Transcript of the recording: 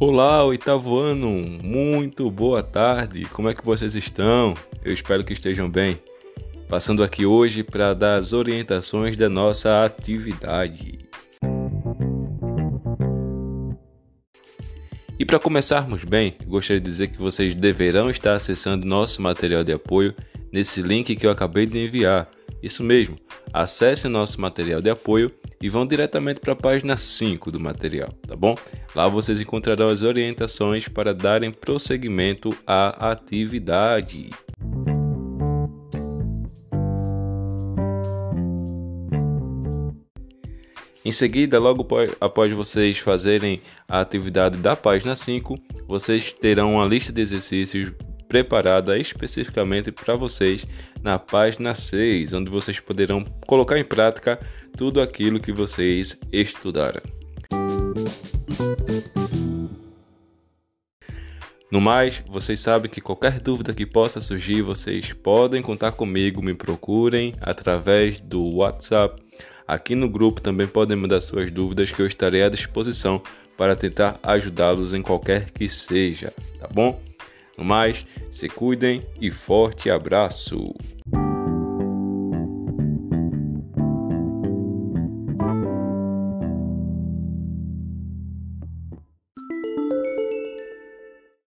Olá, oitavo ano! Muito boa tarde! Como é que vocês estão? Eu espero que estejam bem. Passando aqui hoje para dar as orientações da nossa atividade. E para começarmos bem, gostaria de dizer que vocês deverão estar acessando nosso material de apoio nesse link que eu acabei de enviar. Isso mesmo, acesse nosso material de apoio e vão diretamente para a página 5 do material, tá bom? Lá vocês encontrarão as orientações para darem prosseguimento à atividade. Em seguida, logo após vocês fazerem a atividade da página 5, vocês terão uma lista de exercícios preparada especificamente para vocês na página 6, onde vocês poderão colocar em prática tudo aquilo que vocês estudaram. No mais, vocês sabem que qualquer dúvida que possa surgir, vocês podem contar comigo, me procurem através do WhatsApp. Aqui no grupo também podem mandar suas dúvidas que eu estarei à disposição para tentar ajudá-los em qualquer que seja, tá bom? No mais, se cuidem e forte abraço!